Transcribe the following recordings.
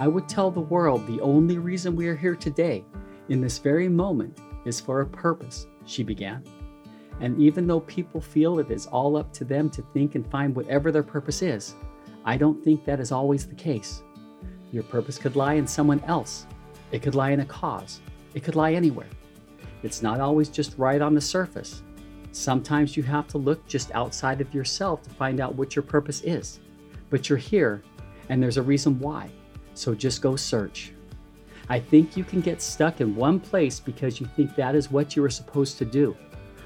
I would tell the world the only reason we are here today, in this very moment, is for a purpose, she began. And even though people feel it is all up to them to think and find whatever their purpose is, I don't think that is always the case. Your purpose could lie in someone else, it could lie in a cause, it could lie anywhere. It's not always just right on the surface. Sometimes you have to look just outside of yourself to find out what your purpose is. But you're here, and there's a reason why. So just go search. I think you can get stuck in one place because you think that is what you are supposed to do,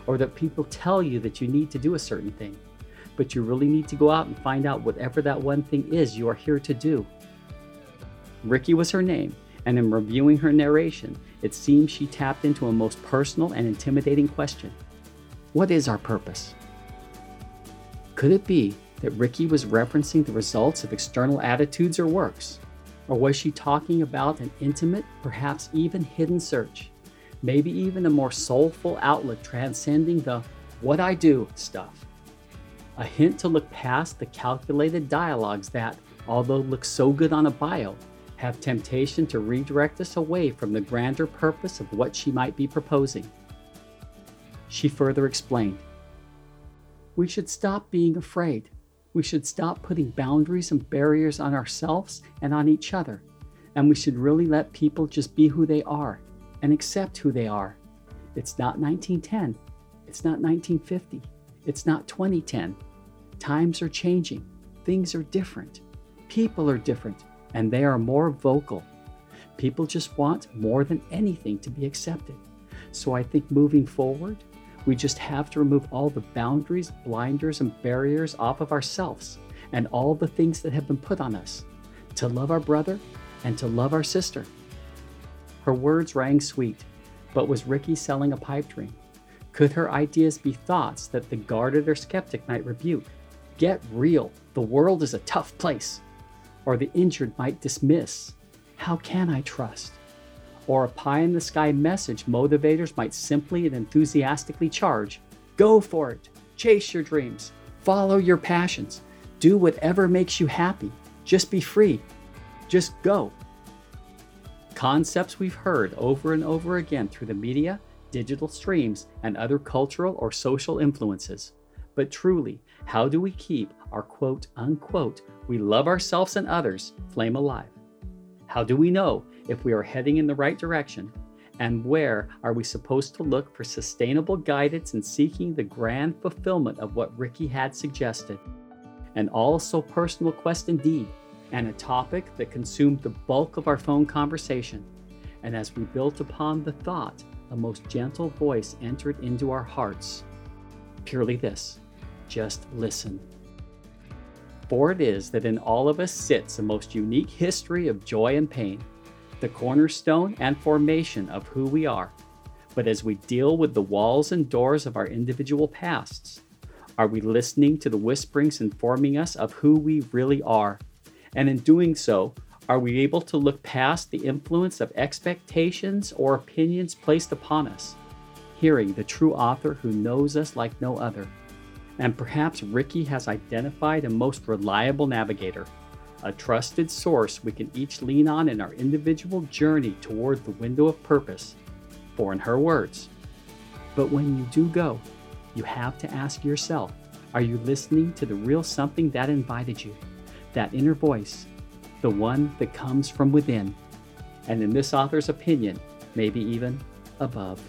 or that people tell you that you need to do a certain thing. But you really need to go out and find out whatever that one thing is you are here to do. Ricky was her name, and in reviewing her narration, it seems she tapped into a most personal and intimidating question What is our purpose? Could it be that Ricky was referencing the results of external attitudes or works? Or was she talking about an intimate, perhaps even hidden search? Maybe even a more soulful outlook transcending the what I do stuff. A hint to look past the calculated dialogues that, although look so good on a bio, have temptation to redirect us away from the grander purpose of what she might be proposing. She further explained We should stop being afraid. We should stop putting boundaries and barriers on ourselves and on each other. And we should really let people just be who they are and accept who they are. It's not 1910. It's not 1950. It's not 2010. Times are changing. Things are different. People are different and they are more vocal. People just want more than anything to be accepted. So I think moving forward, we just have to remove all the boundaries, blinders, and barriers off of ourselves and all the things that have been put on us to love our brother and to love our sister. Her words rang sweet, but was Ricky selling a pipe dream? Could her ideas be thoughts that the guarded or skeptic might rebuke? Get real. The world is a tough place or the injured might dismiss. How can I trust? Or a pie in the sky message motivators might simply and enthusiastically charge Go for it, chase your dreams, follow your passions, do whatever makes you happy, just be free, just go. Concepts we've heard over and over again through the media, digital streams, and other cultural or social influences. But truly, how do we keep our quote unquote, we love ourselves and others flame alive? How do we know if we are heading in the right direction? And where are we supposed to look for sustainable guidance in seeking the grand fulfillment of what Ricky had suggested? An all so personal quest indeed, and a topic that consumed the bulk of our phone conversation. And as we built upon the thought, a most gentle voice entered into our hearts. Purely this just listen. For it is that in all of us sits a most unique history of joy and pain, the cornerstone and formation of who we are. But as we deal with the walls and doors of our individual pasts, are we listening to the whisperings informing us of who we really are? And in doing so, are we able to look past the influence of expectations or opinions placed upon us, hearing the true author who knows us like no other? And perhaps Ricky has identified a most reliable navigator, a trusted source we can each lean on in our individual journey toward the window of purpose. For, in her words, but when you do go, you have to ask yourself are you listening to the real something that invited you? That inner voice, the one that comes from within, and in this author's opinion, maybe even above.